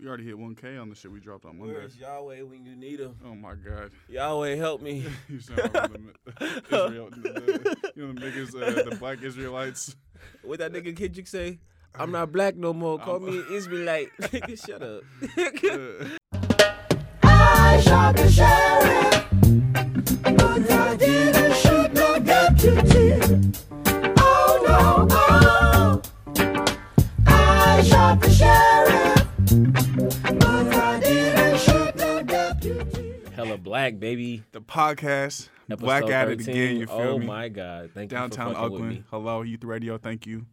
We already hit 1K on the shit we dropped on Monday. Where's Yahweh when you need him? Oh my god. Yahweh, help me. you sound like one Israel, the, you know the niggas, uh, the black Israelites. What that nigga Kendrick say? I'm not black no more. Call I'm- me Israelite. Nigga, shut up. I shot the sheriff, black, baby. the podcast, Episode Black at it again. You feel oh me? Oh my God. Thank Downtown you for fucking with me. Hello, Youth Radio. Thank you,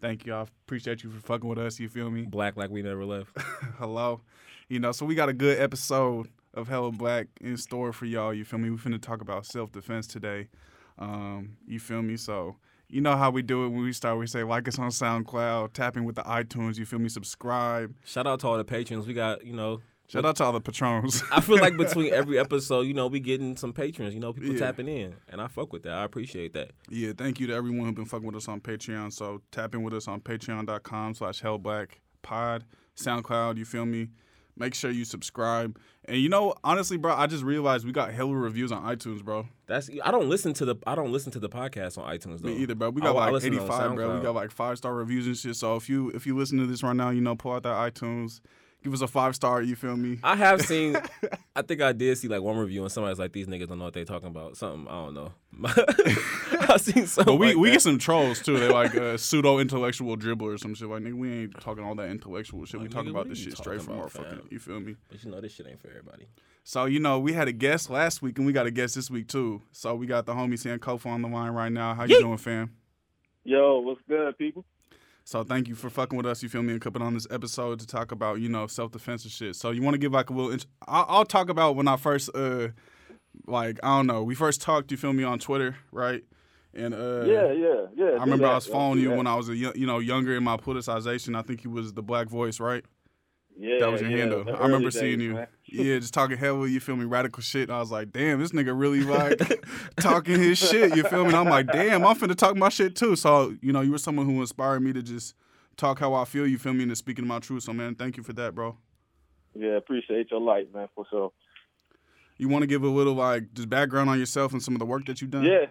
thank you. I appreciate you for fucking with us. You feel me? Black like we never left. Hello, you know. So we got a good episode of Hella Black in store for y'all. You feel me? We finna talk about self defense today. Um, you feel me? So you know how we do it when we start. We say like us on SoundCloud, tapping with the iTunes. You feel me? Subscribe. Shout out to all the patrons. We got, you know, Shout out to all the patrons. I feel like between every episode, you know, we getting some patrons, you know, people Yeah. tapping in. And I fuck with that. I appreciate that. Yeah, thank you to everyone who been fucking with us on Patreon. So tap in with us on patreon.com slash hellablackpod, SoundCloud, you feel me? Make sure you subscribe. And you know, honestly, bro, I just realized we got hella reviews on iTunes, bro. That's I don't listen to the I don't listen to the podcast on iTunes though. Me either, bro. We got I like listen 85, bro. We got like five star reviews and shit. So if you if you listen to this right now, you know, pull out that iTunes, give us a five star, you feel me? I have seen. I think I did see like one review, and somebody's like, "These niggas don't know what they're talking about." Something I don't know. I've seen some. But we, like we that. get some trolls too. They're like uh, pseudo intellectual dribbler or some shit. Like nigga, we ain't talking all that intellectual shit. we talking about this shit straight talking from our about, fucking. You feel me? But you know this shit ain't for everybody. So you know, we had a guest last week, and we got a guest this week too. So we got the homie Sankofa on the line right now. How you doing, fam? Yo, what's good, people? So thank you for fucking with us. You feel me? And coming on this episode to talk about you know self defense and shit. So you want to give like a little? Int- I'll, I'll talk about when I first uh like I don't know. We first talked. You feel me on Twitter, right? And uh yeah, yeah, yeah. I remember I was following you when I was a yo- you know younger in my politicization. I think you was the Black Voice, right? Yeah, that was your yeah, handle. I remember early seeing days, you. man. Yeah, just talking hell with you feel me, radical shit. And I was like, damn, this nigga really like talking his shit. You feel me? And I'm like, damn, I'm finna talk my shit too. So you know, you were someone who inspired me to just talk how I feel. You feel me? And to speaking my truth. So man, thank you for that, bro. Yeah, appreciate your light, man, for sure. You want to give a little like just background on yourself and some of the work that you've done? Yeah,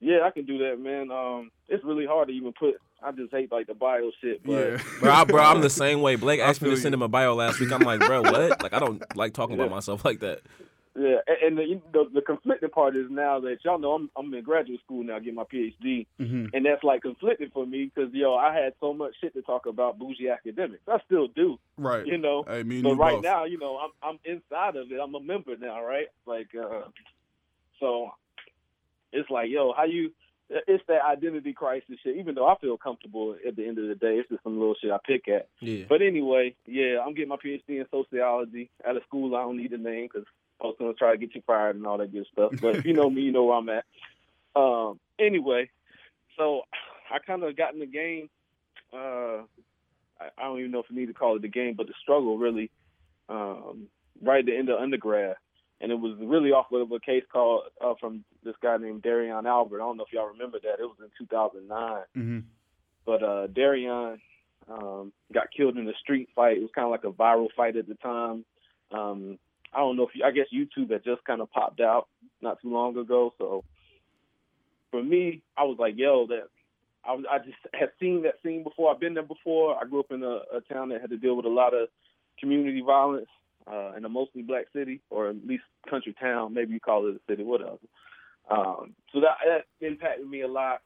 yeah, I can do that, man. Um, it's really hard to even put. I just hate like the bio shit, but Yeah. Bro, I, bro, I'm the same way. Blake asked me to feel send him a bio last week. I'm like, bro, what? Like, I don't like talking about myself like that. yeah, and, and the, the the conflicting part is now that y'all know I'm I'm in graduate school now, getting my PhD, hmm and that's like conflicting for me because yo, I had so much shit to talk about bougie academics. I still do, Right. you know. Hey, me and But you right both. now, you know, I'm I'm inside of it. I'm a member now, right? Like, uh, so it's like, yo, how you? It's that identity crisis shit. Even though I feel comfortable at the end of the day, it's just some little shit I pick at. Yeah. But anyway, yeah, I'm getting my PhD in sociology at a school I don't need a name because I was gonna try to get you fired and all that good stuff. But if you know me, you know where I'm at. Um, anyway, so I kind of got in the game. Uh, I, I don't even know if I need to call it the game, but the struggle really um, right at the end of undergrad, and it was really off of a case called uh, from this guy named Derrion Albert. I don't know if y'all remember that. It was in 2009 hmm but uh Derrion um got killed in a street fight. It was kind of like a viral fight at the time. Um I don't know if you, I guess YouTube had just kind of popped out not too long ago. So for me, I was like, yo, that I was I just had seen that scene before. I've been there before. I grew up in a, a town that had to deal with a lot of community violence uh, in a mostly black city, or at least country town. Maybe you call it a city, whatever. Um, so that, that impacted me a lot.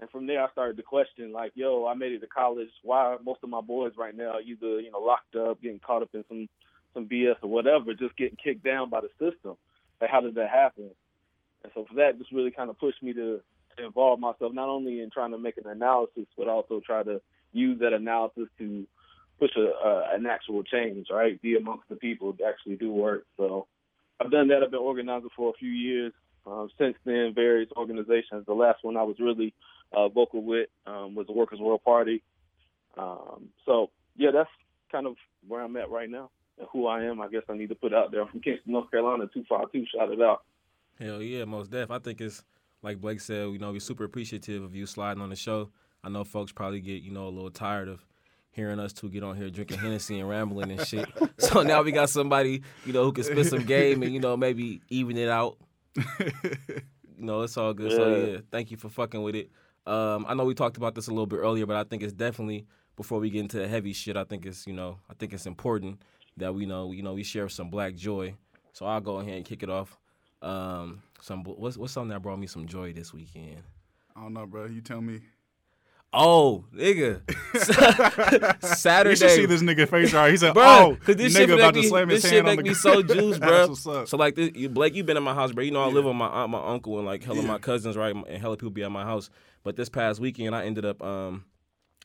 And from there, I started to question, like, yo, I made it to college. Why most of my boys right now either, you know, locked up, getting caught up in some some BS or whatever, just getting kicked down by the system. Like, how did that happen? And so for that, just really kind of pushed me to, to involve myself not only in trying to make an analysis, but also try to use that analysis to push a, an actual change, right? Be amongst the people that actually do work. So I've done that. I've been organizing for a few years. Um, since then, various organizations. The last one I was really uh, vocal with um, was the Workers' World Party. Um, so yeah, that's kind of where I'm at right now and who I am. I guess I need to put out there. I'm from Kinston, North Carolina, two five two. Shout it out. Hell yeah, most def. I think it's like Blake said. You know, we're super appreciative of you sliding on the show. I know folks probably get you know a little tired of hearing us two get on here drinking Hennessy and rambling and shit. So now we got somebody, you know, who can spit some game and you know maybe even it out. You know, it's all good. So Yeah. yeah, thank you for fucking with it. Um, I know we talked about this a little bit earlier, but I think it's definitely before we get into the heavy shit. I think it's you know I think it's important that we know you know we share some black joy. So I'll go ahead and kick it off. Um, some what's what's something that brought me some joy this weekend? I don't know, bro. You tell me. Oh, nigga, Saturday. You should see this nigga face right. He's said, Bro, "Oh, this shit nigga make about me, to slam his this shit make me so ground." juiced, bro. So like this, you, Blake, you been in my house, bro. You know I Yeah. live with my aunt, my uncle, and like hella Yeah. my cousins, right? And hella people be at my house. But this past weekend, I ended up um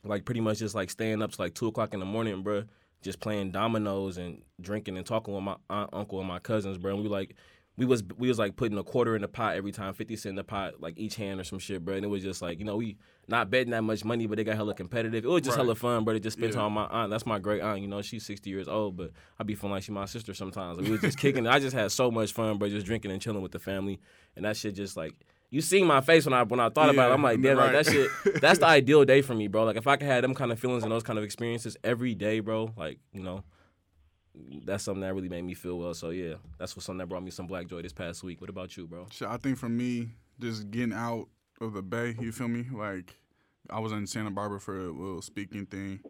like pretty much just like staying up to like two o'clock in the morning, bro. Just playing dominoes and drinking and talking with my aunt, uncle, and my cousins, bro. And we like. We was we was like putting a quarter in the pot every time, fifty cent in the pot, like each hand or some shit, bro. And it was just like you know we not betting that much money, but they got hella competitive. It was just Right. hella fun, bro. To just spend Yeah. time with my aunt. That's my great aunt. You know, she's sixty years old, but I be feeling like she my sister sometimes. Like, we was just kicking. it. I just had so much fun, bro. Just drinking and chilling with the family, and that shit just like you see my face when I when I thought about it. I'm like, damn, like that shit. That's the ideal day for me, bro. Like if I could have them kind of feelings and those kind of experiences every day, bro. Like you know. That's something that really made me feel well. So yeah, that's what something that brought me some black joy this past week. What about you, bro? Shit, I think for me, just getting out of the bay, you feel me? Like, I was in Santa Barbara for a little speaking thing,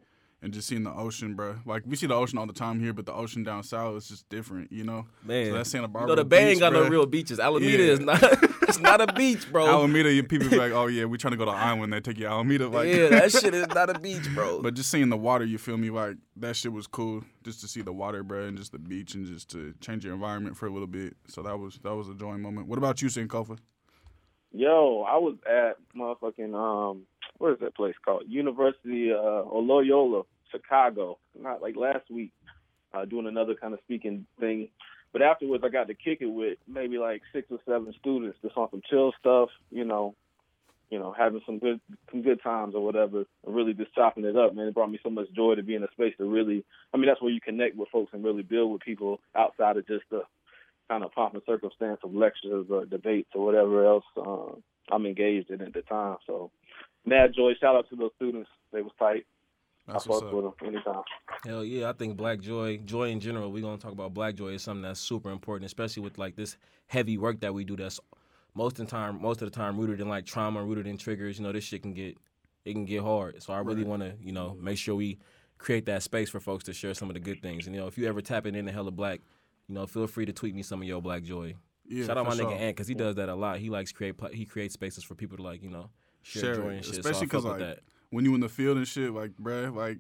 and just seeing the ocean, bro. Like, we see the ocean all the time here, but the ocean down south is just different, you know? Man, So that's Santa you Barbara. know the Bay ain't got no real beaches. Alameda Yeah. is not. it's not a beach, bro. Alameda, you people be like, oh yeah, we trying to go to island. They take you Alameda, like yeah, that shit is not a beach, bro. But just seeing the water, you feel me? Like that shit was cool. Just to see the water, bro, and just the beach, and just to change your environment for a little bit. So that was that was a joy moment. What about you, Sankofa? Yo, I was at motherfucking um, what is that place called? University uh, or Loyola, Chicago. Not like last week, uh, doing another kind of speaking thing. But afterwards, I got to kick it with maybe like six or seven students, just on some chill stuff. You know, you know, having some good some good times or whatever, and really just chopping it up. Man, it brought me so much joy to be in a space to really. I mean, that's where you connect with folks and really build with people outside of just the kind of pomp and circumstance of lectures or debates or whatever else um, I'm engaged in at the time. So, mad joy. Shout out to those students. They was tight. That's I what's fuck up. with them anytime. Hell yeah, I think black joy, joy in general, we're gonna talk about black joy is something that's super important, especially with like this heavy work that we do that's most of the time most of the time rooted in like trauma, rooted in triggers. You know, this shit can get it can get hard. So I really Right. wanna, you know, make sure we create that space for folks to share some of the good things. And you know, if you ever tap it into hella black, you know, feel free to tweet me some of your black joy. Yeah, Shout out my sure. nigga Ant because he does that a lot. He likes create he creates spaces for people to like, you know, share, Share joy and shit. especially so I 'cause, fuck with like, that. When you in the field and shit, like, bruh, like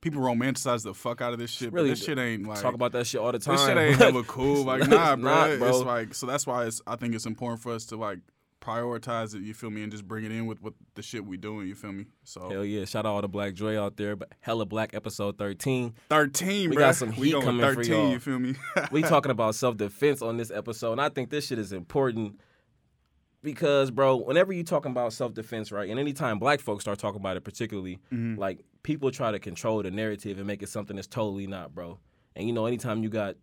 people romanticize the fuck out of this shit. Really but this shit ain't like Talk about that shit all the time. this shit ain't hella cool. Like, nah, not, bro. It's like so that's why it's. I think it's important for us to like prioritize it. You feel me, and just bring it in with what the shit we doing. You feel me? So Hell yeah! Shout out all the Black Joy out there. But hella Black episode thirteen. thirteen, We bruh. got some heat coming for y'all. You feel me? We talking about self defense on this episode, and I think this shit is important because, bro, whenever you talking about self defense, right, and anytime Black folks start talking about it, particularly, Mhm. like people try to control the narrative and make it something that's totally not, bro. And you know, anytime you got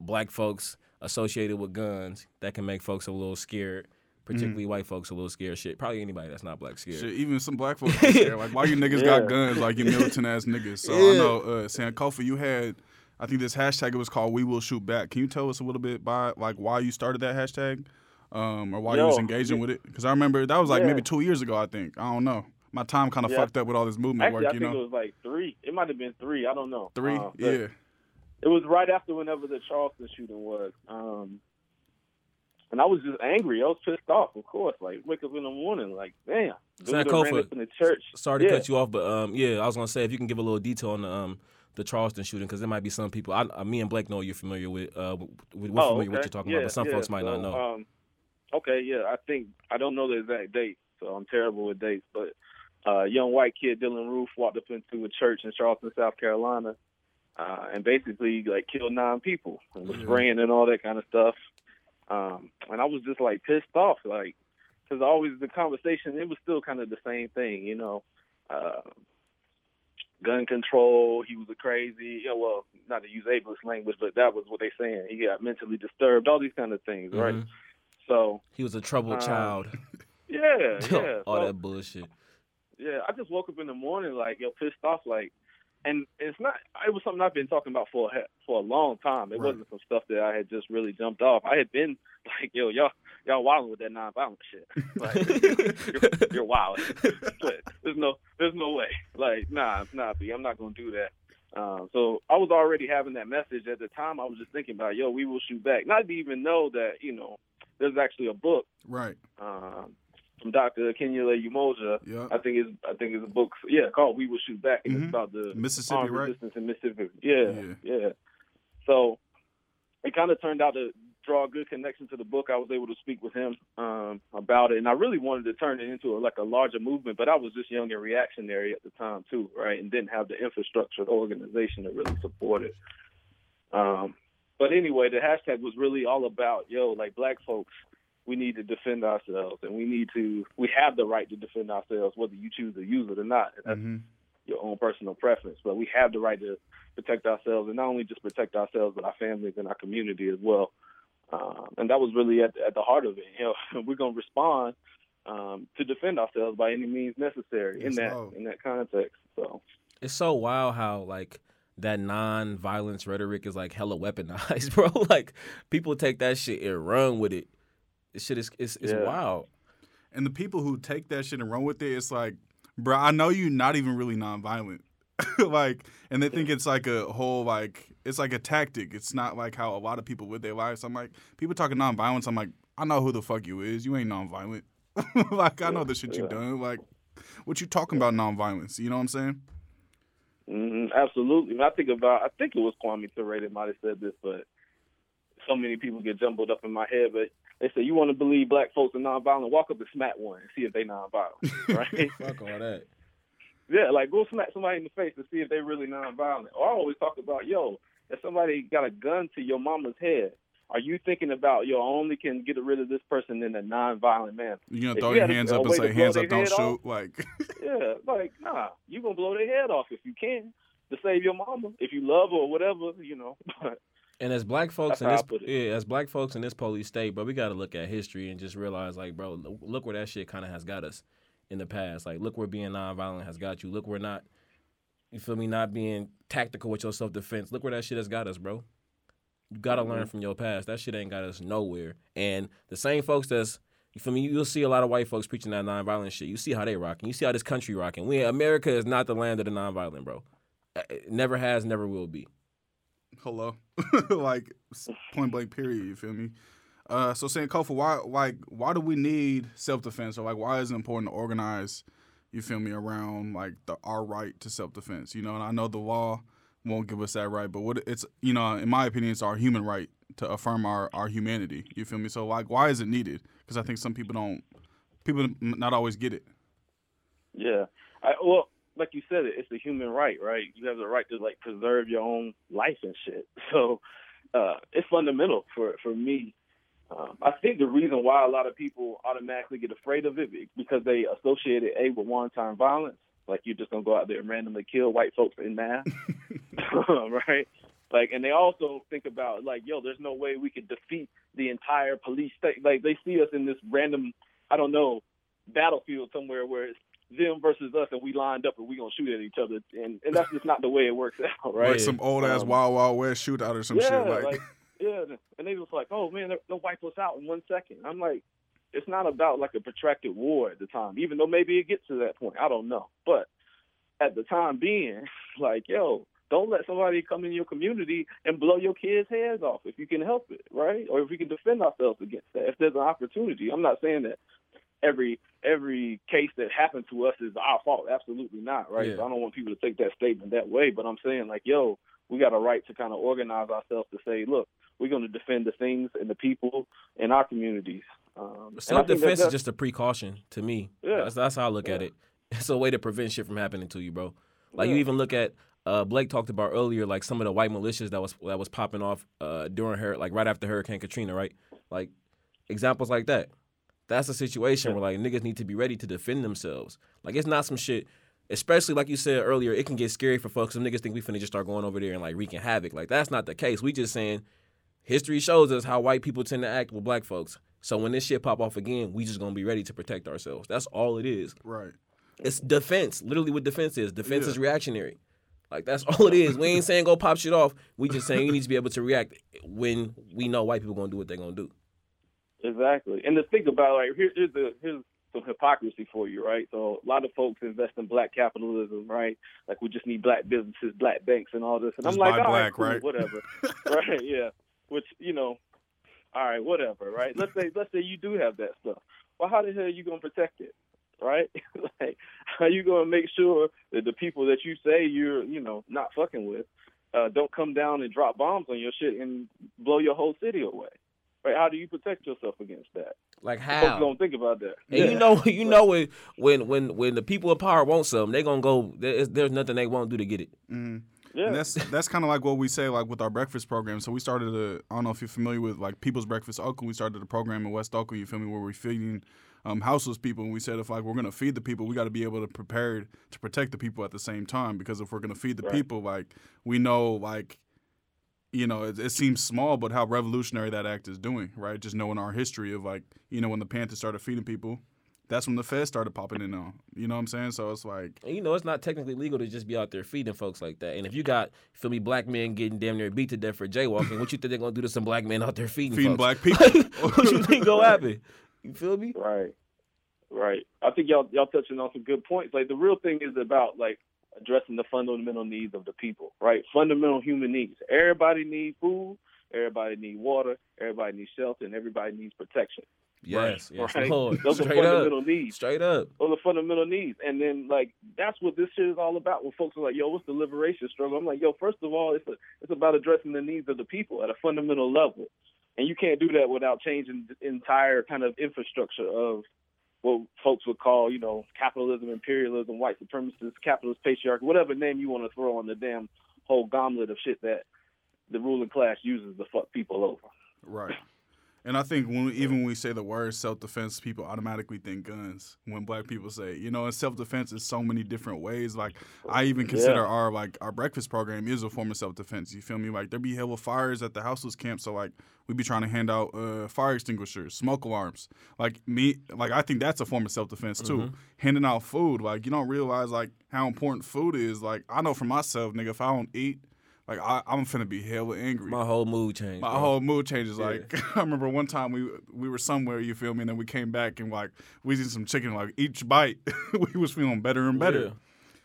Black folks associated with guns, that can make folks a little scared. Particularly white folks a little scared. Shit, probably anybody that's not black scared. Shit, even some black folks scared. Like, why you niggas Yeah. got guns? Like, you militant ass niggas. So I know, uh, Sankofa, you had, I think this hashtag it was called "We Will Shoot Back." Can you tell us a little bit by like why you started that hashtag, um, or why you was engaging with it? Because I remember that was like Yeah. maybe two years ago. I think I don't know. My time kind of Yeah. fucked up with all this movement Actually, I work. You think know, it was like three. It might have been three. I don't know. three. Uh, yeah. It was right after whenever the Charleston shooting was. Um, and I was just angry. I was pissed off, of course. Like, wake up in the morning, like, damn. Dude Zach that ran Kofa, up in the church. Sorry to Yeah. cut you off, but um, yeah, I was gonna say if you can give a little detail on the um the Charleston shooting because there might be some people. I, uh, me and Blake know you're familiar with. Uh, we- we're Oh, familiar with what you're talking yeah, about, but some yeah. folks might not know. Um, okay, yeah, I think I don't know the exact date, so I'm terrible with dates. But uh, a young white kid, Dylann Roof, walked up into a church in Charleston, South Carolina, uh, and basically like killed nine people and was Mhm. spraying and all that kind of stuff. Um, and I was just like pissed off, like because always the conversation it was still kind of the same thing, you know. Uh, gun control. He was a crazy, you know, well, not to use ableist language, but that was what they saying. He got mentally disturbed, all these kind of things, right? So, He was a troubled Uh, child. yeah, yeah. All So, that bullshit. yeah, I just woke up in the morning like, yo, pissed off, like, and it's not. It was something I've been talking about for a, for a long time. It Right. wasn't some stuff that I had just really jumped off. I had been like, yo, y'all, y'all wilding with that nonviolent shit. Like, you're, you're wild. But there's no, there's no way. Like, nah, nah, B, I'm not gonna do that. Um, so I was already having that message at the time. I was just thinking about, yo, we will shoot back. Not even know that, you know, there's actually a book Right. um, from Dr. Akinyele Umoja. Yeah. I think it's I think it's a book, yeah, called "We Will Shoot Back," and Mhm. it's about the Mississippi, armed right? resistance in Mississippi. Yeah, Yeah. yeah. So it kind of turned out to draw a good connection to the book. I was able to speak with him um, about it, and I really wanted to turn it into a, like a larger movement. But I was just young and reactionary at the time too, right, and didn't have the infrastructure, the organization to really support it. Um, but anyway, the hashtag was really all about yo, like black folks. We need to defend ourselves, and we need to. We have the right to defend ourselves, whether you choose to use it or not. That's hmm your own personal preference, but we have the right to protect ourselves, and not only just protect ourselves, but our families and our community as well. Um, and that was really at, at the heart of it. You know, we're going to respond um, to defend ourselves by any means necessary in that Lord. in that context. So it's so wild how like that non-violence rhetoric is like hella weaponized, bro. like people take that shit and run with it. This shit is it's, it's Yeah. wild. And the people who take that shit and run with it, it's like, bro, I know you're not even really non-violent. like, and they think it's like a whole like it's like a tactic. It's not like how a lot of people live their lives. I'm like, people talking nonviolence. I'm like, I know who the fuck you is. You ain't non-violent. like, I know the shit you Yeah. done. Like, what you talking about non-violence? You know what I'm saying? Hmm absolutely. When I think about, I think it was Kwame Ture that might have said this, but so many people get jumbled up in my head. But they say you want to believe black folks are nonviolent, walk up and smack one and see if they nonviolent, right? Fuck all that. Yeah, like go smack somebody in the face to see if they're really nonviolent. Or I always talk about, yo, if somebody got a gun to your mama's head, are you thinking about, yo, I only can get rid of this person in a nonviolent manner? You gonna If throw you your had a- hands a up and say, hands up, don't shoot. off? Like, Yeah, like, nah, you going to blow their head off if you can to save your mama, if you love her or whatever, you know. But And as black folks in this, I put it. yeah, as black folks in this police state, but we got to look at history and just realize, like, bro, look where that shit kind of has got us in the past. Like, look where being nonviolent has got you. Look where not, you feel me, not being tactical with your self defense. Look where that shit has got us, bro. You got to learn Mhm. from your past. That shit ain't got us nowhere. And the same folks that's, you feel me, you'll see a lot of white folks preaching that nonviolent shit. You see how they rocking. You see how this country rocking. We America is not the land of the nonviolent, bro. Uh, It never has, never will be. hello, like point blank period. You feel me? Uh, so Sankofa, why like why do we need self defense or like why is it important to organize? You feel me around like the our right to self defense? You know, and I know the law won't give us that right, but what it's you know in my opinion it's our human right to affirm our our humanity. You feel me? So like why is it needed? Because I think some people don't people not always get it. Yeah. I, well, like you said, it's a human right, right? You have the right to like preserve your own life and shit. So uh, it's fundamental for for me. Um, I think the reason why a lot of people automatically get afraid of it because they associate it a with one-time violence, like you're just gonna go out there and randomly kill white folks in mass, right? Like, and they also think about like, yo, there's no way we could defeat the entire police state. Like, they see us in this random, I don't know, battlefield somewhere where it's them versus us, and we lined up and we gonna shoot at each other, and and that's just not the way it works out, right? Like some old ass Um, Wild Wild West shootout or some yeah, shit. Like, yeah, and they was like, oh man, they'll wipe us out in one second. I'm like, it's not about like a protracted war at the time, even though maybe it gets to that point. I don't know, but at the time being, like, yo, don't let somebody come in your community and blow your kids' heads off if you can help it, right? Or if we can defend ourselves against that. If there's an opportunity, I'm not saying that every every case that happened to us is our fault. Absolutely not, right? Yeah. So I don't want people to take that statement that way, but I'm saying like, yo, we got a right to kind of organize ourselves to say, look, we're going to defend the things and the people in our communities. Um, Self defense is just a precaution to me. Yeah. That's, that's how I look at it. It's a way to prevent shit from happening to you, bro. Like you even look at uh, Blake talked about earlier, like some of the white militias that was that was popping off uh, during her, like right after Hurricane Katrina, right? Like examples like that. That's a situation Yeah. where like niggas need to be ready to defend themselves. Like it's not some shit. Especially like you said earlier, it can get scary for folks. Some niggas think we finna just start going over there and like wreaking havoc. Like that's not the case. We just saying history shows us how white people tend to act with black folks. So when this shit pop off again, we just gonna be ready to protect ourselves. That's all it is. right. It's defense. Literally what defense is. Defense Yeah. is reactionary. Like that's all it is. We ain't saying go pop shit off. We just saying you need to be able to react when we know white people gonna do what they're gonna do. Exactly. And to think about like here, here's the here's some hypocrisy for you, right? So a lot of folks invest in black capitalism, right? Like we just need black businesses, black banks, and all this. And Just I'm like, all black, right, right? whatever, right? Yeah. Which you know, all right, whatever, right? Let's say let's say you do have that stuff. Well, how the hell are you gonna protect it, right? like, how you gonna make sure that the people that you say you're, you know, not fucking with, uh, don't come down and drop bombs on your shit and blow your whole city away? Right? How do you protect yourself against that? Like Folks how? don't think about that. And Yeah. you know, you know when when when when the people in power want something, they gonna go. There's, there's nothing they won't do to get it. Mhm. Yeah. And that's that's kind of like what we say like with our breakfast program. So we started a I don't know if you're familiar with like People's Breakfast Oakland. We started a program in West Oakland. You feel me? Where we're feeding um, houseless people, and we said if like we're gonna feed the people, we got to be able to prepare to protect the people at the same time. Because if we're gonna feed the Right. people, like we know like. You know, it, it seems small, but how revolutionary that act is doing, right? Just knowing our history of like, you know, when the Panthers started feeding people, that's when the feds started popping in on. You know what I'm saying? So it's like, And you know, it's not technically legal to just be out there feeding folks like that. And if you got, feel me, black men getting damn near beat to death for jaywalking, what you think they're gonna do to some black men out there feeding, feeding folks? black people. what you think gonna happen? You feel me? Right. Right. I think y'all y'all touching on some good points. Like the real thing is about like addressing the fundamental needs of the people, right? Fundamental human needs. Everybody needs food, everybody needs water, everybody needs shelter, and everybody needs protection. Yes, yes, right? Lord. Those are Straight up, fundamental needs. straight up. Those are fundamental needs. And then like that's what this shit is all about. When folks are like, "Yo, what's the liberation struggle?" I'm like, "Yo, first of all, it's a, it's about addressing the needs of the people at a fundamental level, and you can't do that without changing the entire kind of infrastructure of what folks would call, you know, capitalism, imperialism, white supremacists, capitalist patriarchy, whatever name you want to throw on the damn whole gauntlet of shit that the ruling class uses to fuck people over. Right. And I think when even when we say the word self defense, people automatically think guns. When black people say, you know, and self defense is so many different ways. Like I even consider Yeah. our like our breakfast program is a form of self defense. You feel me? Like there be hella fires at the houseless camp, so like we be trying to hand out uh, fire extinguishers, smoke alarms. Like me, like I think that's a form of self defense too. Handing out food, like you don't realize like how important food is. Like I know for myself, nigga, if I don't eat, like I, I'm finna be hella angry. My whole mood changed. My bro. whole mood changes. Like I remember one time we we were somewhere, you feel me, and then we came back and like we eating some chicken. Like each bite, we was feeling better and better. Yeah.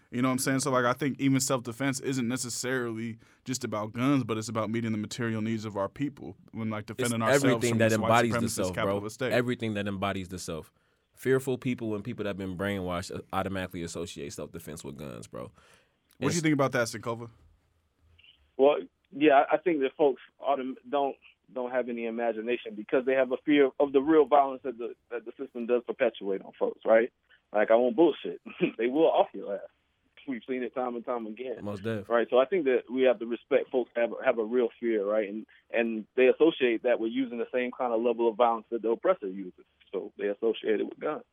You know what I'm saying? So like I think even self defense isn't necessarily just about guns, but it's about meeting the material needs of our people when like It's defending ourselves everything from that embodies the self, bro. state. Everything that embodies the self. Fearful people and people that have been brainwashed automatically associate self defense with guns, bro. what do you think about that, Sankofa? Well, yeah, I think that folks don't don't have any imagination because they have a fear of the real violence that the that the system does perpetuate on folks, right? Like I won't bullshit. they will off your ass. We've seen it time and time again. Most deaf. Right. So I think that we have to respect folks have have a real fear, right? And and they associate that with using the same kind of level of violence that the oppressor uses. So they associate it with guns.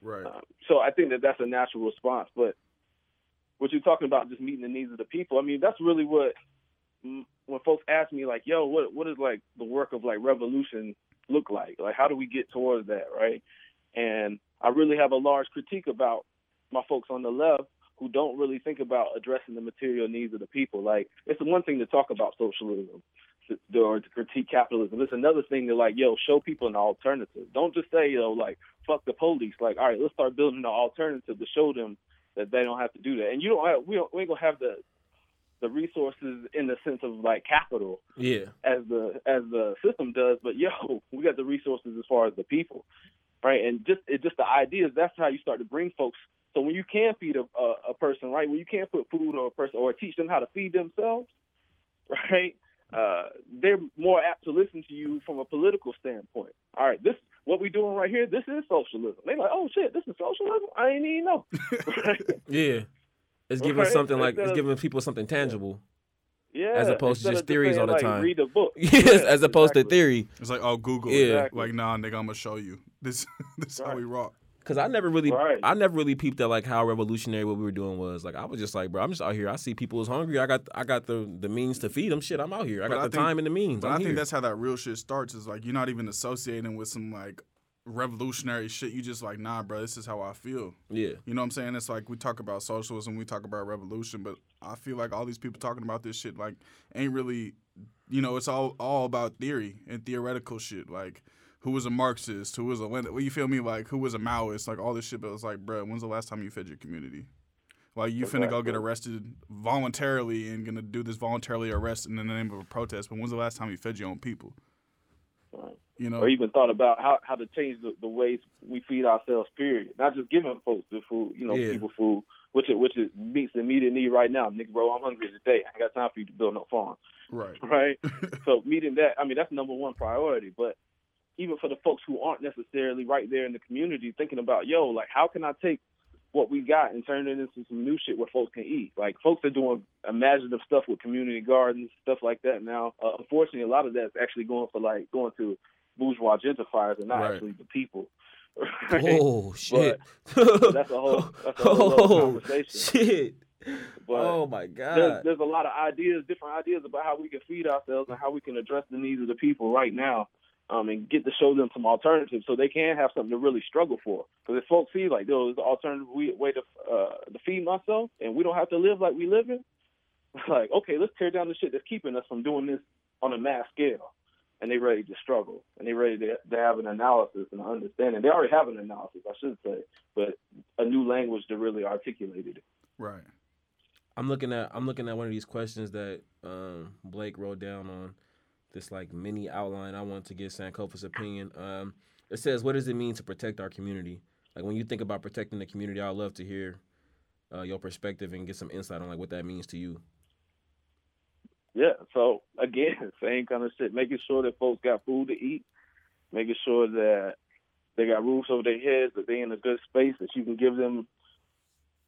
Right. Um, so I think that that's a natural response. But what you're talking about, just meeting the needs of the people, I mean, that's really what when folks ask me, like, "Yo, what what is like the work of like revolution look like? Like, how do we get towards that, right?" And I really have a large critique about my folks on the left who don't really think about addressing the material needs of the people. Like, it's one thing to talk about socialism or to critique capitalism. It's another thing to like, yo, show people an alternative. Don't just say, yo, like, fuck the police. Like, all right, let's start building an alternative to show them that they don't have to do that. And you don't have, we don't, we ain't gonna have the the resources in the sense of like capital Yeah. as the as the system does, but yo, we got the resources as far as the people, right? And just it just the ideas that's how you start to bring folks. So when you can feed a, a a person, right? When you can't put food on a person or teach them how to feed themselves, right? Uh, they're more apt to listen to you from a political standpoint. All right, this what we doing right here. This is socialism. They like, oh shit, this is socialism. I ain't even know. Yeah. It's giving Right. something like it's Instead of- giving people something tangible. Yeah, As opposed to just theories saying, all the like, time. Read a book. Yes, Yeah, as opposed exactly. to theory. It's like, oh, Google. Yeah. it. Exactly. Like, nah, nigga, I'm gonna show you. This, this is how we rock. Cause I never really, Right. I never really peeped at like how revolutionary what we were doing was. Like I was just like, bro, I'm just out here. I see people is hungry. I got, I got the the means to feed them. Shit, I'm out here. I But got I the think- time and the means. But I'm I here. think that's how that real shit starts. Is like you're not even associating with some like revolutionary shit. You just like, nah, bro, this is how I feel. Yeah. You know what I'm saying? It's like we talk about socialism, we talk about revolution, but I feel like all these people talking about this shit like ain't really, you know, it's all all about theory and theoretical shit. Like who was a Marxist, who was a Lenin, well, you feel me? Like who was a Maoist, like all this shit. But it's like, bro, when's the last time you fed your community? Like you finna go get arrested voluntarily and gonna do this voluntarily arrest in the name of a protest. But when's the last time you fed your own people? Right. You know, or even thought about how, how to change the, the ways we feed ourselves. Period. Not just giving folks the food, you know, Yeah. people food, which is, which is meets the immediate need right now. Nigga, bro, I'm hungry today. I ain't got time for you to build no farm, right? right? so meeting that, I mean, that's number one priority. But even for the folks who aren't necessarily right there in the community, thinking about, yo, like, how can I take what we got and turn it into some new shit where folks can eat? Like, folks are doing imaginative stuff with community gardens, stuff like that now. Uh, unfortunately, a lot of that's actually going for like going to bourgeois gentrifiers and not Right. actually the people. Right? Oh shit. that's a whole that's a whole oh conversation. shit. But oh my there's, god. there's a lot of ideas, different ideas about how we can feed ourselves and how we can address the needs of the people right now, um, and get to show them some alternatives so they can have something to really struggle for. Because if folks see like, yo, there's an alternative way to uh, to feed myself, and we don't have to live like we live in, like, okay, let's tear down the shit that's keeping us from doing this on a mass scale. And they ready to struggle, and they ready to, to have an analysis and an understanding. They already have an analysis, I should say, but a new language to really articulate it. Right. I'm looking at I'm looking at one of these questions that um, Blake wrote down on this like mini outline. I want to get Sankofa's opinion. Um, it says, "What does it mean to protect our community?" Like when you think about protecting the community, I'd love to hear uh, your perspective and get some insight on like what that means to you. Yeah. So again, same kind of shit. Making sure that folks got food to eat, making sure that they got roofs over their heads, that they in a good space, that you can give them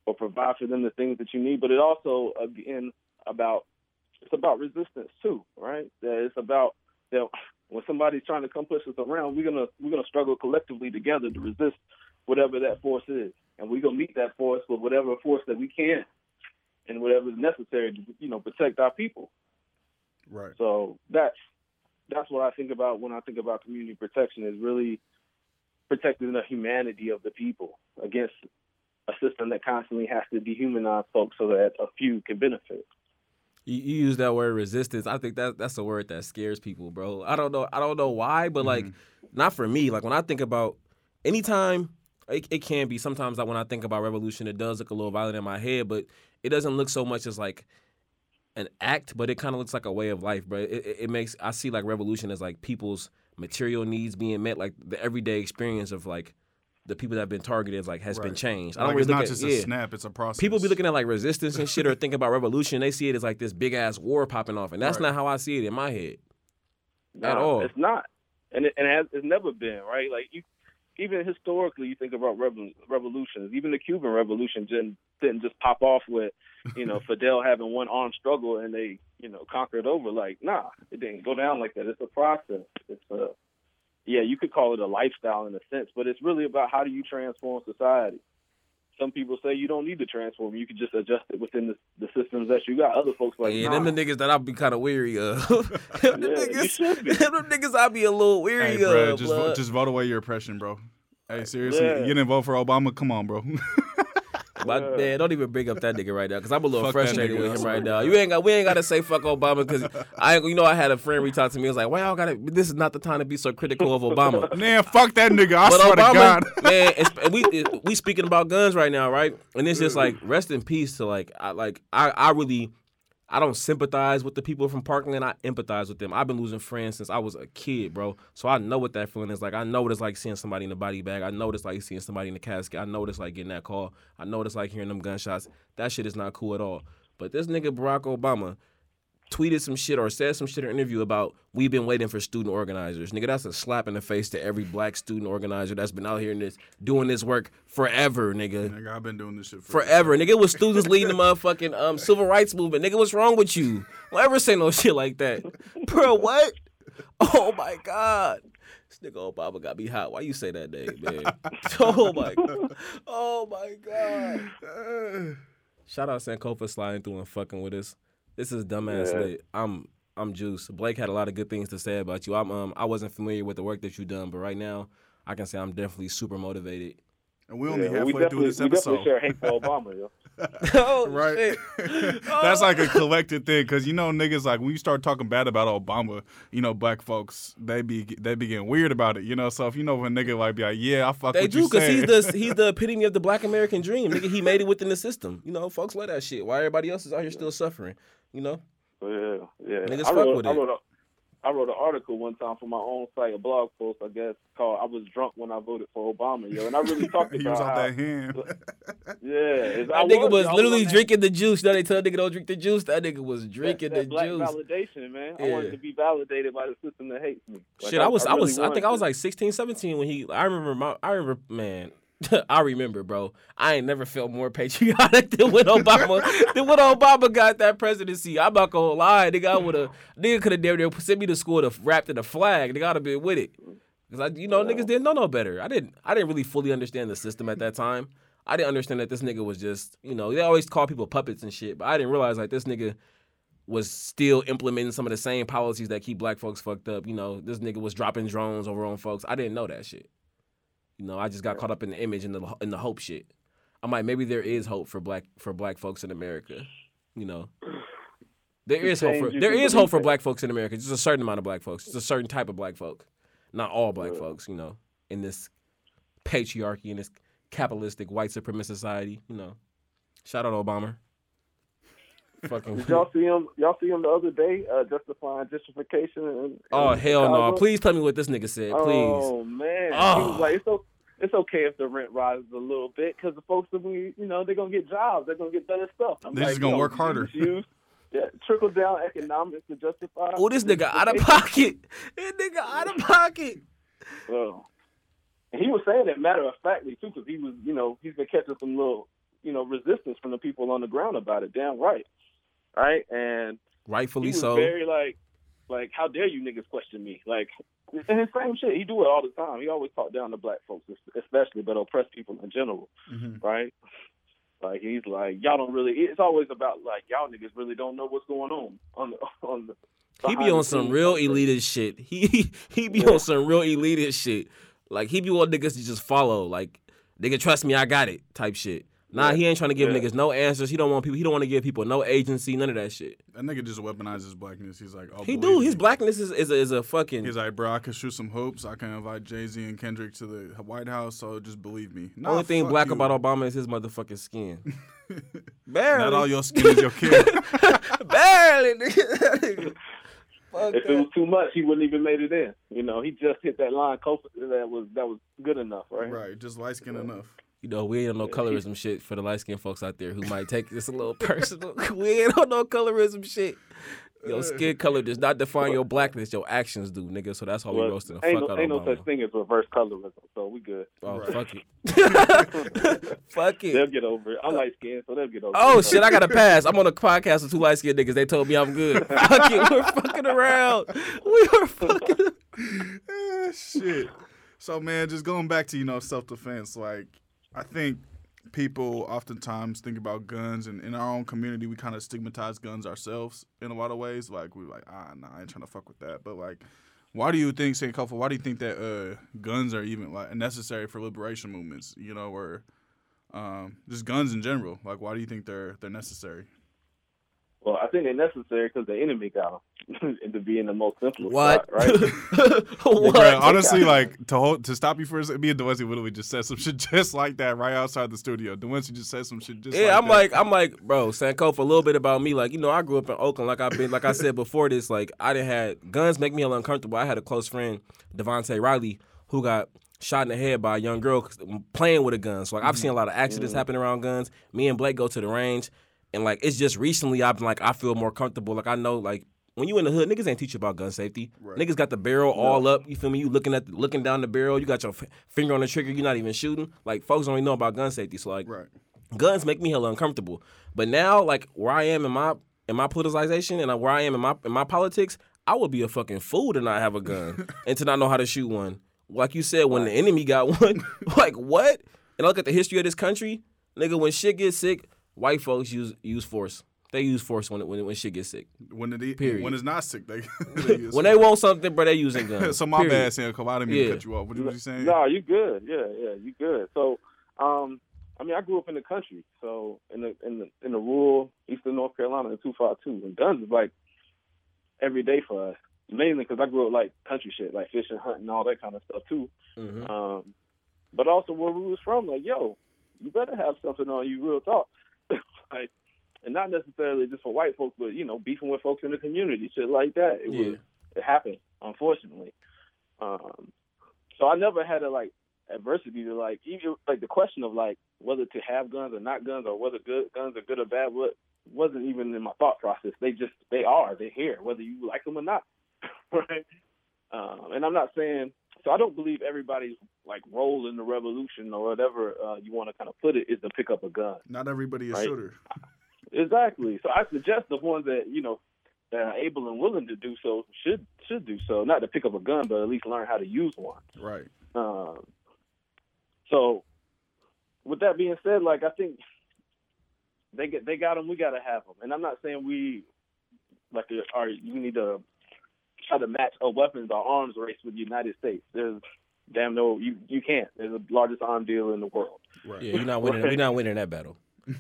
or provide for them the things that you need. But it also again about it's about resistance too, right? That it's about that when somebody's trying to come push us around, we're gonna we're gonna struggle collectively together to resist whatever that force is, and we're gonna meet that force with whatever force that we can, and whatever is necessary to you know protect our people. Right. So that's that's what I think about when I think about community protection is really protecting the humanity of the people against a system that constantly has to dehumanize folks so that a few can benefit. You, you use that word resistance. I think that that's a word that scares people, bro. I don't know. I don't know why, but like, mm-hmm. not for me. Like when I think about anytime, it, it can be. Sometimes like when I think about revolution, it does look a little violent in my head, but it doesn't look so much as like an act, but it kind of looks like a way of life, bro. It, it, it makes I see like revolution as like people's material needs being met, like the everyday experience of like the people that have been targeted, like has been changed. I don't really it's look not at, just yeah. a snap; it's a process. People be looking at like resistance and shit or thinking about revolution. They see it as like this big ass war popping off, and that's Right. not how I see it in my head. At all. It's not, and it, and it has, it's never been right. Like you, even historically, you think about revol- revolutions. Even the Cuban Revolution didn't didn't just pop off with, you know, Fidel having one armed struggle and they, you know, conquered over. Like, nah, it didn't go down like that. It's a process. It's a, yeah, you could call it a lifestyle in a sense, but it's really about how do you transform society. Some people say you don't need to transform; you can just adjust it within the, the systems that you got. Other folks like, yeah, nah. them the niggas that I'll be kind of weary of. them, Yeah, you niggas, should be. them niggas I'll be a little weary Hey, bro, of. just vote, just vote away your oppression, bro. Hey, seriously, Yeah. you didn't vote for Obama? Come on, bro. But Yeah. man, don't even bring up that nigga right now because I'm a little Fuck frustrated with him right now. You ain't got we ain't got to say fuck Obama because I you know I had a friend reach out to me. He was like, "Why y'all got to? This is not the time to be so critical of Obama." Man, fuck that nigga. I but swear to Obama, God. man, it's, we it- we speaking about guns right now, right? And it's just like rest in peace to like I like I I really I don't sympathize with the people from Parkland. I empathize with them. I've been losing friends since I was a kid, bro. So I know what that feeling is like. I know what it's like seeing somebody in the body bag. I know what it's like seeing somebody in the casket. I know what it's like getting that call. I know what it's like hearing them gunshots. That shit is not cool at all. But this nigga Barack Obama tweeted some shit or said some shit in an interview about we've been waiting for student organizers. Nigga, that's a slap in the face to every black student organizer that's been out here in this doing this work forever, nigga. Nigga, I've been doing this shit for Forever. Nigga it was students leading the motherfucking um, civil rights movement. Nigga, what's wrong with you? Don't ever say no shit like that. Bro, what? Oh my God. This nigga Obama got me hot. Why you say that name, man? oh my God. Oh my God. Shout out Sankofa sliding through and fucking with us. This is dumbass Yeah. lit. I'm I'm Juice. Blake had a lot of good things to say about you. I'm um I wasn't familiar with the work that you've done, but right now I can say I'm definitely super motivated. And we only Yeah, well, halfway we through this episode. we definitely episode. share hate for Obama, yo. oh, right? shit. That's like a collective thing, cause you know niggas like when you start talking bad about Obama, you know black folks they be they be getting weird about it, you know. So if you know when a nigga like be like, yeah, I fuck They what do you because he's saying. the he's the epitome of the Black American dream. Nigga, he made it within the system. You know, folks love that shit. Why everybody else is out here still suffering? You know, Yeah, yeah. Niggas I fuck wrote, with I it. wrote a, I wrote an article one time for my own site, a blog post, I guess, called "I was drunk when I voted for Obama." Yo, and I really talked he about was off how, that hand. yeah, it's- I that nigga was I literally on that- drinking the juice. Now they tell nigga don't drink the juice. That nigga was drinking that the black juice. validation, man. I wanted to be validated by the system that hates me. Like, Shit, I was, I, really was, I think I was like 16, 17 when he. I remember my, I remember, man. I remember, bro. I ain't never felt more patriotic than when Obama, than when Obama got that presidency. I'm not gonna lie, nigga. I would have, nigga could have damn near sent me to school to wrapped in a flag. They gotta be with it. Cause I, you know, niggas didn't know no better. I didn't, I didn't really fully understand the system at that time. I didn't understand that this nigga was just, you know, they always call people puppets and shit, but I didn't realize like this nigga was still implementing some of the same policies that keep black folks fucked up. You know, this nigga was dropping drones over on folks. I didn't know that shit. You know, I just got caught up in the image and the in the hope shit. I'm like, maybe there is hope for black for black folks in America. You know, there is hope for there is hope for black folks in America. Just a certain amount of black folks. Just a certain type of black folk, not all black Yeah. folks. You know, in this patriarchy in this capitalistic white supremacist society. You know, shout out Obama. Fucking. Did y'all see him? Y'all see him the other day uh, justifying gentrification? In, Oh in hell no! Chicago? Please tell me what this nigga said, please. Oh man, Oh. he was like, it's, o- it's okay if the rent rises a little bit because the folks will be, you know, they're gonna get jobs, they're gonna get better stuff. I'm They're like, just gonna yo, work harder. yeah, trickle down economics to justify. Oh, this nigga out of pocket. This nigga out of pocket. Well, and he was saying that matter of factly too, because he was, you know, he's been catching some little, you know, resistance from the people on the ground about it. Damn right, right? And he Rightfully was so. very like, like, how dare you niggas question me? Like, and his same shit. He do it all the time. He always talk down to black folks, especially, but oppressed people in general, Mhm. right? Like he's like, y'all don't really. It's always about like y'all niggas really don't know what's going on on the on the. He be on some real elitist shit. He he be Yeah. on some real elitist shit. Like he be want niggas to just follow. Like nigga, trust me, I got it. Type shit. Nah, Yeah. he ain't trying to give Yeah. niggas no answers. He don't want people. He don't want to give people no agency. None of that shit. That nigga just weaponizes blackness. He's like, oh, He believe do. me. His blackness is is a, is a fucking. He's like, bro, I can shoot some hoops. I can invite Jay Z and Kendrick to the White House. So just believe me. Nah, only thing black you. about Obama is his motherfucking skin. Barely. Not all your skin is your kid. Barely. nigga. Fuck If it was too much, he wouldn't even made it in. You know, he just hit that line close that was that was good enough, right? right, just light skin enough. You know, we ain't on no colorism shit for the light skinned folks out there who might take this a little personal. we ain't on no colorism shit. Your skin color does not define your blackness. Your actions do, nigga. So that's why we roasting the fuck no, out ain't no such thing as reverse colorism, so we good. Oh Right. fuck it, fuck it. They'll get over it. I'm light skinned, so they'll get over Oh it. Oh shit, I got to pass. I'm on a podcast with two light skinned niggas. They told me I'm good. Fuck it, we're fucking around. We are fucking. Eh, shit. So man, just going back to you know self defense. Like, I think people oftentimes think about guns, and in our own community, we kind of stigmatize guns ourselves in a lot of ways. Like, we're like, ah, nah, I ain't trying to fuck with that. But like, why do you think, Sankofa? Why do you think that uh, guns are even like necessary for liberation movements? You know, or um, just guns in general. Like, why do you think they're they're necessary? Well, I think they're necessary because the enemy got them, and to be in the most simplest What? spot, right? what? Bruh, honestly, like to hold, to stop you for a second, me and Delency literally just said some shit just like that right outside the studio. Delency just said some shit just yeah, like I'm that. like, I'm like, bro, Sankofa, a little bit about me. Like, you know, I grew up in Oakland. Like I've been, like I said before this, like I didn't had guns make me a little uncomfortable. I had a close friend, Devontae Riley, who got shot in the head by a young girl playing with a gun. So like I've seen a lot of accidents mm. happen around guns. Me and Blake go to the range, and like it's just recently I've been like I feel more comfortable. Like I know like. When you in the hood, niggas ain't teach you about gun safety. Right. Niggas got the barrel all up. You feel me? You looking at, the, looking down the barrel. You got your f- finger on the trigger. You're not even shooting. Like folks don't even know about gun safety. So like, right. guns make me hella uncomfortable. But now, like where I am in my in my politicization and uh, where I am in my in my politics, I would be a fucking fool to not have a gun and to not know how to shoot one. Like you said, when the enemy got one, like what? And I look at the history of this country, nigga. When shit gets sick, white folks use use force. They use force when it, when, when shit gets sick. When it Period. when it's not sick, they, they use When they want something, bro, they using guns. so my Period. bad, Sam. Cole. I didn't mean to Yeah. cut you off. What was you saying? No, you good. Yeah, yeah, you good. So, um, I mean, I grew up in the country, so in the in the in the rural eastern North Carolina in two five two, and guns is like every day for us. Mainly because I grew up like country shit, like fishing, hunting, all that kind of stuff too. Mhm. Um, but also where we was from, like, yo, you better have something on you, real talk. like, and not necessarily just for white folks, but you know, beefing with folks in the community, shit like that. It Yeah. was, it happened, unfortunately. Um, so I never had a like adversity to like even like the question of like whether to have guns or not guns or whether good guns are good or bad. What wasn't even in my thought process. They just they are. They're here, whether you like them or not. right? Um, and I'm not saying so. I don't believe everybody's like role in the revolution or whatever uh, you want to kind of put it is to pick up a gun. Not everybody a Right. shooter. Exactly. So I suggest the ones that you know that are able and willing to do so should should do so. Not to pick up a gun, but at least learn how to use one. Right. Um, so, with that being said, like I think they get they got them, we got to have them. And I'm not saying we like are you need to try to match a weapons or arms race with the United States. There's damn no you you can't. There's the largest arm deal in the world. Right. Yeah, you're not winning. Right. We're not winning that battle.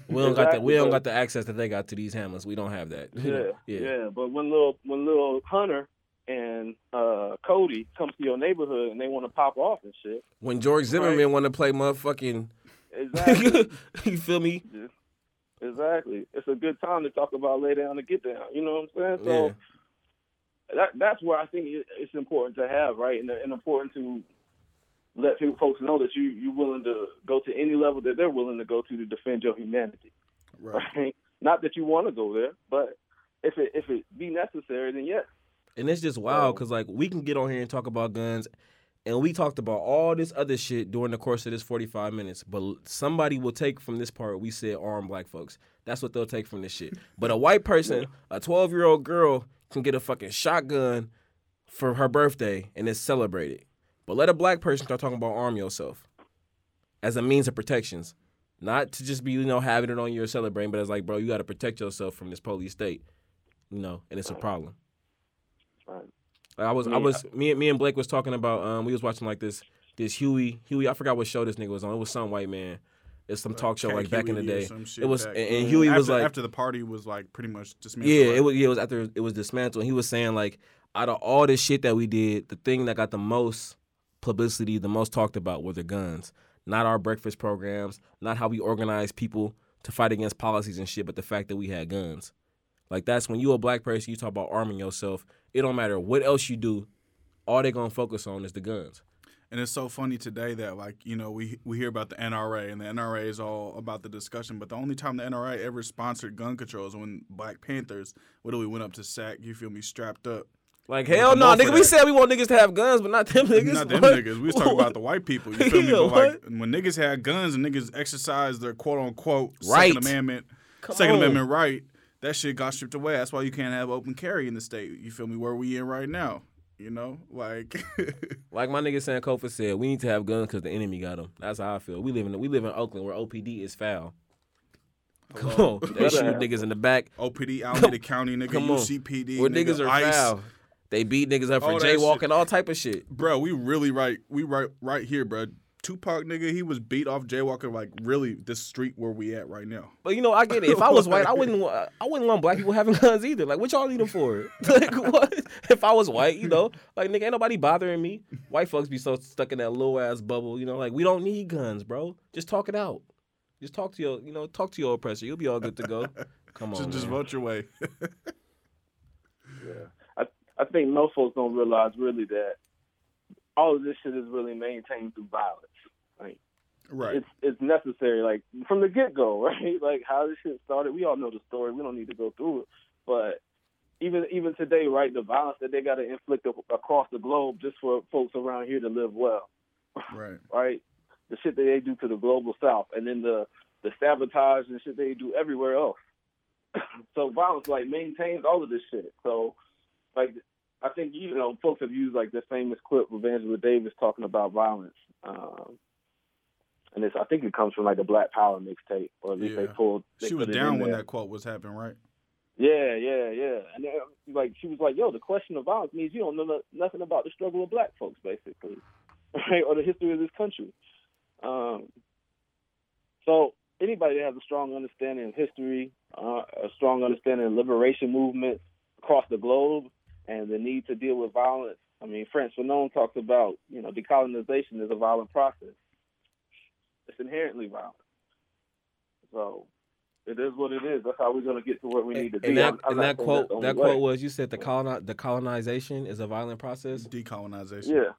We don't got the we don't got the access that they got to these hammers. We don't have that. Yeah, yeah. yeah. But when little when little Hunter and uh, Cody come to your neighborhood and they want to pop off and shit, When George Zimmerman want to play motherfucking, exactly, you feel me? exactly. It's a good time to talk about lay down and get down. You know what I'm saying? So Yeah. that that's where I think it's important to have right, and, and important to let people, folks know that you you're willing to go to any level that they're willing to go to to defend your humanity. Right. Right? Not that you want to go there, but if it if it be necessary, then yes. And it's just wild because like we can get on here and talk about guns, and we talked about all this other shit during the course of this 45 minutes. But somebody will take from this part we said armed black folks. That's what they'll take from this shit. But a white person, a 12 year old girl, can get a fucking shotgun for her birthday and it's celebrated. But let a black person start talking about arm yourself as a means of protections. Not to just be, you know, having it on your or celebrating, but it's like, bro, you got to protect yourself from this police state, you know, and it's a problem. Right. I was, I was, me, and me and Blake was talking about. Um, we was watching like this, this Huey, Huey. I forgot what show this nigga was on. It was some white man. It's some talk show Cat like back in the day. It was, back- and, and Huey after, was like, after the party was like pretty much dismissed. yeah, it was, yeah, it was after it was dismantled. And he was saying like, out of all this shit that we did, the thing that got the most publicity, the most talked about, were the guns. Not our breakfast programs, not how we organize people to fight against policies and shit, but the fact that we had guns. Like that's when you a black person, you talk about arming yourself. It don't matter what else you do. All they gonna focus on is the guns. And it's so funny today that like you know we we hear about the NRA and the NRA is all about the discussion, but the only time the NRA ever sponsored gun control is when Black Panthers, we went up to Sac? You feel me? Strapped up. Like hell no, for nigga. We said we want niggas to have guns, but not them niggas. Not them What? niggas. We was talking about the white people. You feel me? Yeah, But like when niggas had guns and niggas exercised their quote unquote Right. Second Amendment, Come Second on. Amendment right, that shit got stripped away. That's why you can't have open carry in the state. You feel me? Where we in right now? You know, like Like my nigga Sankofa said, we need to have guns because the enemy got them. That's how I feel. We live in we live in Oakland where OPD is foul. Come on, they shoot niggas in the back. OPD, Alameda County, nigga, Come on. UCPD, Where nigga, niggas are ICE. foul. They beat niggas up for All jaywalking, shit. all type of shit. Bro, we really right. We right right here, bro. Tupac, nigga, he was beat off jaywalking like really this street where we at right now. But you know, I get it. If I was white, I wouldn't. wa- I wouldn't want black people having guns either. Like, what y'all need them for? like, what? If I was white, you know, like nigga, ain't nobody bothering me. White folks be so stuck in that little ass bubble. You know, like we don't need guns, bro. Just talk it out. Just talk to your, you know, talk to your oppressor. You'll be all good to go. Come on, just just vote your way. I I think most folks don't realize really that all of this shit is really maintained through violence. Like right. it's it's necessary, like from the get go, right? Like how this shit started. We all know the story. We don't need to go through it. But even even today, right, the violence that they got to inflict across the globe just for folks around here to live well, right. right? The shit that they do to the global south, and then the the sabotage and shit they do everywhere else. so violence like maintains all of this shit. So like I think you know folks have used like this famous clip of Angela Davis talking about violence. Um, and it's I think it comes from like the Black Power mixtape, or at least they pulled. They She was down when there. that quote was happening, right? Yeah, yeah, yeah. And uh, like she was like, "Yo, the question of violence means you don't know nothing about the struggle of Black folks, basically, right, or the history of this country." Um, so anybody that has a strong understanding of history, uh, a strong understanding of liberation movements across the globe, and the need to deal with violence. I mean, Frantz Fanon talks about, you know, decolonization is a violent process. It's inherently violent. So it is what it is. That's how we're going to get to where we need to be. And that, I'm- I'm and that quote, that's that quote was you said the coloni- the colonization is a violent process. Decolonization. Yeah,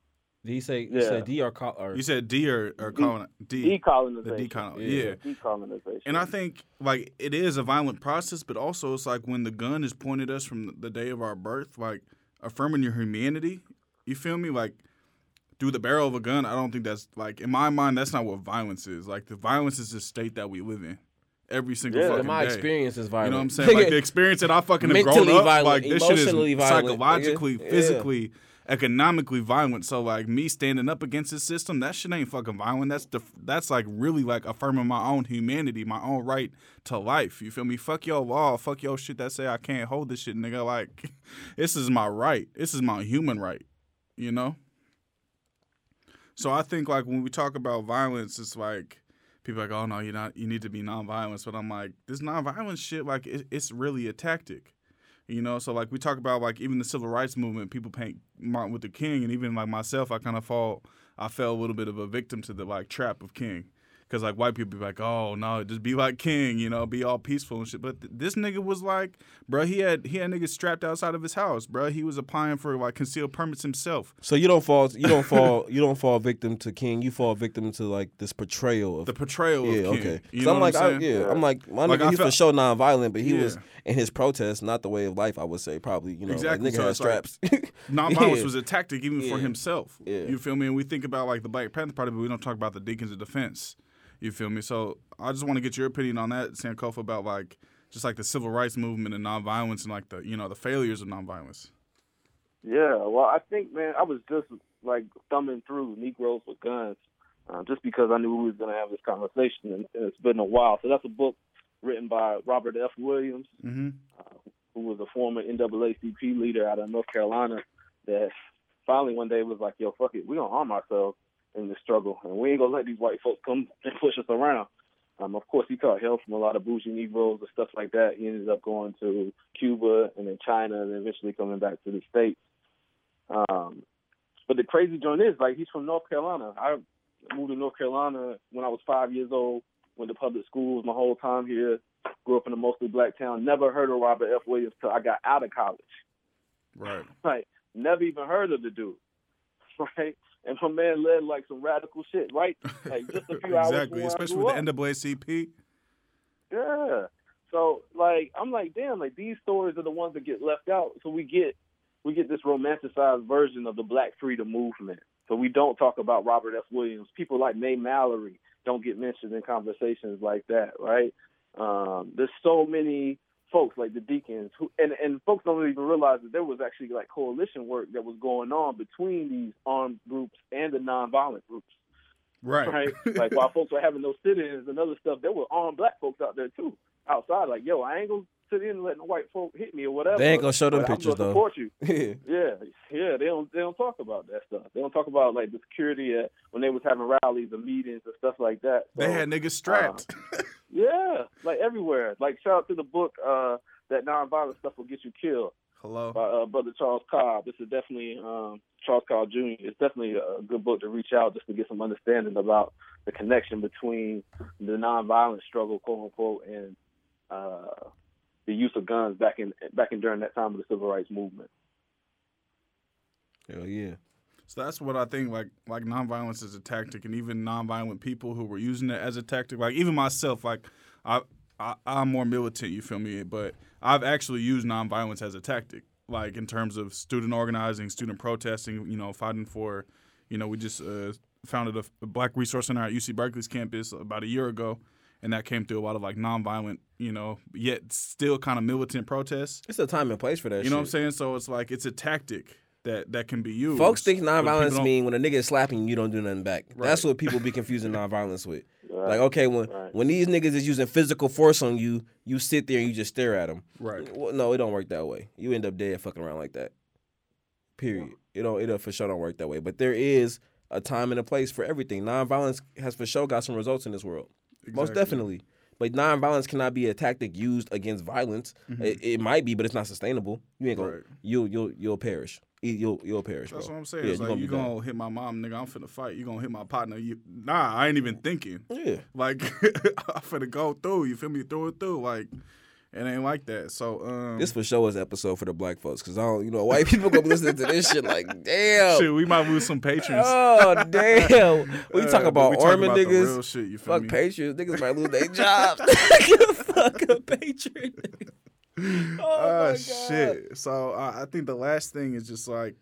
Did he say? You Yeah. said D or, col- or You said D or, or De- colon D. The decolonization. Yeah. Yeah. Decolonization. And I think like it is a violent process, but also it's like when the gun is pointed at us from the day of our birth, like affirming your humanity. You feel me? Like through the barrel of a gun. I don't think that's like in my mind. That's not what violence is. Like the violence is the state that we live in every single Yeah. fucking my day. experience is violent. You know what I'm saying? Like the experience that I fucking have grown up, violent, like this shit is emotionally violent, psychologically. Yeah. physically, economically violent. So like me standing up against this system, that shit ain't fucking violent. That's the that's like really like affirming my own humanity, my own right to life. You feel me? Fuck your law, fuck your shit that say I can't hold this shit, nigga. Like this is my right. This is my human right. You know. So I think like when we talk about violence, it's like people are like, oh no, you're not. You need to be nonviolent. But I'm like, this nonviolent shit, like it, it's really a tactic. You know, so like we talk about like even the civil rights movement, people paint Martin Luther King, and even like myself, I kind of fall, I fell a little bit of a victim to the like trap of King, because like white people be like, oh no, just be like King, you know, be all peaceful and shit. But th- this nigga was like, bro, he had he had niggas strapped outside of his house, bro. He was applying for like concealed permits himself. So you don't fall, you don't fall, you don't fall victim to King. You fall victim to like this portrayal of The portrayal yeah, of King. okay. You know I'm like, I'm I, yeah, I'm like, my Like, nigga, he's for felt- sure non-violent, but he Yeah. was in his protest, not the way of life. I would say probably, you know, Exactly, Like, nigga so had it's like- straps. Nonviolence Yeah. was a tactic even for himself. Yeah. You feel me? And we think about like the Black Panther Party, but we don't talk about the Deacons of Defense. You feel me? So I just want to get your opinion on that, Sankofa, about like just like the civil rights movement and nonviolence and like the you know the failures of nonviolence. Yeah, well, I think, man, I was just like thumbing through Negroes with Guns, uh, just because I knew we was gonna have this conversation, and, and it's been a while. So that's a book written by Robert F. Williams, Mm-hmm. who was a former NAACP leader out of North Carolina. That finally one day was like, "Yo, fuck it, we gonna arm ourselves in the struggle, and we ain't gonna let these white folks come and push us around." Um, of course, he caught hell from a lot of bougie Negroes and stuff like that. He ended up going to Cuba and then China, and eventually coming back to the states. Um, but the crazy joint is, like, he's from North Carolina. I moved to North Carolina when I was five years old. Went to public schools my whole time here. Grew up in a mostly black town. Never heard of Robert F. Williams till I got out of college. Right. Like, never even heard of the dude. Right? And my man led like some radical shit, right? Like just a few hours exactly, where I especially with up. the NAACP. Yeah. So like I'm like, damn, like these stories are the ones that get left out. So we get we get this romanticized version of the black freedom movement. So we don't talk about Robert F. Williams. People like Mae Mallory don't get mentioned in conversations like that, right? Um, there's so many folks like the Deacons who and, and folks don't even realize that there was actually like coalition work that was going on between these armed groups and the nonviolent groups Right. right? like while folks were having those sit-ins and other stuff, there were armed black folks out there too, outside. Like, yo, I ain't gonna sit in and let the white folk hit me or whatever. They ain't gonna show them but pictures, I'm gonna though. support you. yeah. Yeah, yeah. They don't they don't talk about that stuff. They don't talk about like the security at, when they was having rallies and meetings and stuff like that. They had niggas uh, strapped. yeah, like everywhere. Like shout out to the book uh, that nonviolent stuff will get you killed Hello. by uh, brother Charles Cobb. This is definitely um, Charles Cobb Jr. It's definitely a good book to reach out just to get some understanding about the connection between the nonviolent struggle, quote unquote, and uh, the use of guns back in back in during that time of the civil rights movement. Hell yeah. So that's what I think. Like, like nonviolence is a tactic, and even nonviolent people who were using it as a tactic. Like, even myself, like, I, I I'm more militant. You feel me? But I've actually used nonviolence as a tactic, like in terms of student organizing, student protesting. You know, fighting for. You know, we just uh, founded a, a Black Resource Center at UC Berkeley's campus about a year ago, and that came through a lot of like nonviolent, you know, yet still kind of militant protests. It's a time and place for that You shit. know what I'm saying? So it's like it's a tactic that that can be used. Folks think but people nonviolence mean when a nigga is slapping you, you don't do nothing back. That's what people be confusing nonviolence with. Right. Like, okay, when Right. when these niggas is using physical force on you, you sit there and you just stare at them. Right. Well, no, it don't work that way. You end up dead fucking around like that. Period. It don't. It don't for sure don't work that way. But there is a time and a place for everything. Nonviolence has for sure got some results in this world. Most definitely. But nonviolence cannot be a tactic used against violence. It, it might be, but it's not sustainable. You ain't gonna. Mm-hmm. Right. You'll you'll you'll perish. You- You'll you'll perish. That's bro. what I'm saying. Yeah, it's you like gonna you be gonna hit my mom, nigga. I'm finna fight. You gonna hit my partner. You, nah, I ain't even thinking. Yeah. Like I'm finna go through. You feel me? Through it through. Like it ain't like that. So um, This for sure is episode for the black folks, cause I don't, you know, white people gonna be listening to this shit like, damn. shit, we might lose some patrons. Oh damn! We Uh, talk but about arming niggas. real shit, you feel Fuck me? patriots. Niggas might lose their jobs. Fuck a patron. oh my God. shit. So uh, I think the last thing is just like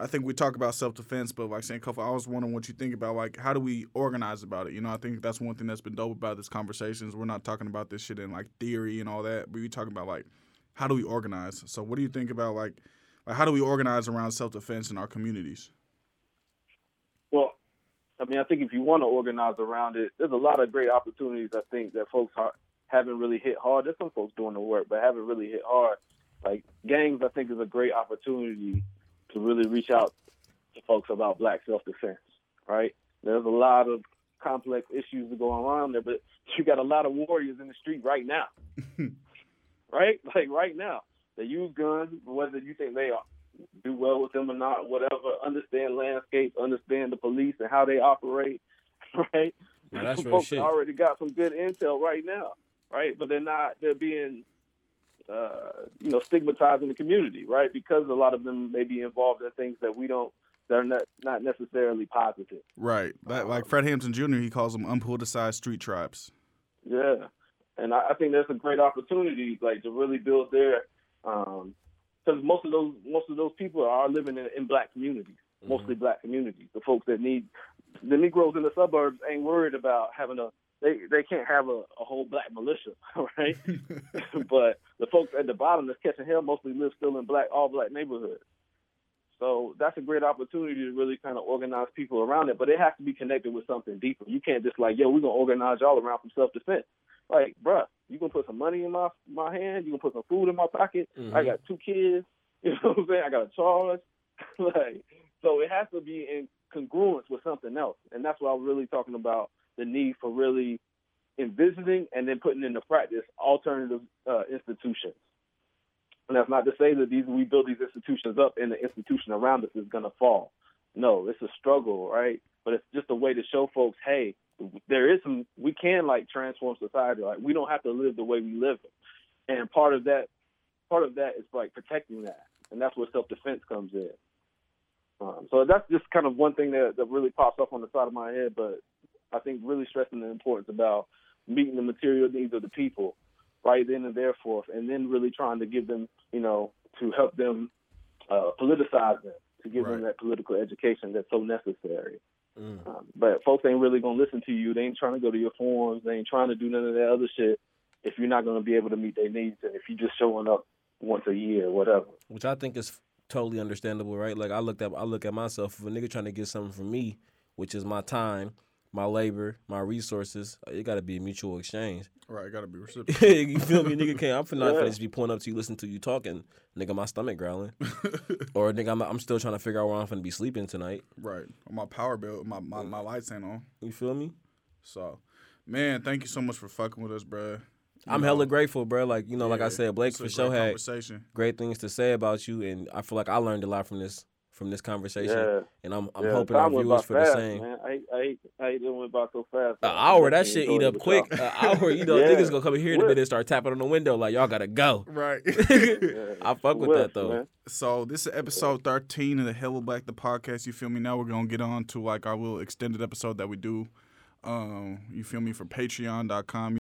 I think we talk about self defense, but like Sankofa, I was wondering what you think about like how do we organize about it? You know, I think that's one thing that's been dope about this conversation is we're not talking about this shit in like theory and all that, but we talking about like how do we organize? So what do you think about like like how do we organize around self defense in our communities? Well, I mean, I think if you want to organize around it, there's a lot of great opportunities. I think that folks are, haven't really hit hard. There's some folks doing the work, but haven't really hit hard. Like gangs, I think is a great opportunity to really reach out to folks about black self-defense. Right? There's a lot of complex issues that go around there, but you got a lot of warriors in the street right now. right? Like right now, they use guns, whether you think they are do well with them or not, whatever. Understand landscape, understand the police and how they operate, right? Yeah, that's folks shit. already got some good intel right now, right? But they're not. They're being, uh, you know, stigmatized in the community, right? Because a lot of them may be involved in things that we don't. That are not not necessarily positive. Right. That, like um, Fred Hampton Jr. He calls them unpoliticized street tribes. Yeah, and I, I think that's a great opportunity, like to really build their, um, because most of those most of those people are living in, in black communities, mm-hmm. mostly black communities. The folks that need the Negroes in the suburbs ain't worried about having a they they can't have a, a whole black militia, right? but the folks at the bottom that's catching hell mostly live still in black all black neighborhoods. So that's a great opportunity to really kind of organize people around it, but it has to be connected with something deeper. You can't just like, yo, we're gonna organize y'all around some self defense. Like, bruh, you gonna put some money in my my hand, you gonna put some food in my pocket. I Mhm. got two kids, you know what I'm saying? I got a charge. like, so it has to be in congruence with something else, and that's what I'm really talking about the need for really envisioning and then putting into practice alternative uh, institutions. And that's not to say that these we build these institutions up and the institution around us is going to fall. No, it's a struggle, right? But it's just a way to show folks, hey, there is some we can like transform society. Like we don't have to live the way we live. And part of that part of that is like protecting that. And that's where self defense comes in. Um, so that's just kind of one thing that, that really pops up on the side of my head, but I think really stressing the importance about meeting the material needs of the people right then and there forth, and then really trying to give them, you know, to help them uh, politicize them, to give them that political education that's so necessary. Mm. Um, but folks ain't really gonna listen to you. They ain't trying to go to your forums. They ain't trying to do none of that other shit if you're not gonna be able to meet their needs and if you're just showing up once a year or whatever. which I think is totally understandable, right? Like I looked at, I look at myself. If a nigga trying to get something from me, which is my time, my labor, my resources, uh, it got to be a mutual exchange. Right. it Gotta be reciprocal. you feel me, nigga? Can't I'm finna not Yeah. finna just be pulling up to you, listening to you talking, nigga. My stomach growling, or nigga, I'm, I'm still trying to figure out where I'm finna be sleeping tonight. right. My power bill, my, my, my lights ain't on. You feel me? So, man, thank you so much for fucking with us, bruh. You I'm know, hella grateful, bro. Like you know, like I said, Blake for sure great had great things to say about you, and I feel like I learned a lot from this from this conversation. Yeah, And I'm I'm yeah. hoping our viewers for feel the fast, same. Man. I hate, I hate, I hate it went by so fast. An hour, that shit eat up quick. An hour, you know, Yeah. niggas gonna come in here in a minute and start tapping on the window like y'all gotta go. Right. Yeah. I fuck with Whip, that though. man. So this is episode thirteen of the Hella Black the podcast. You feel me? Now we're gonna get on to like our little extended episode that we do. Um, you feel me for Patreon.com.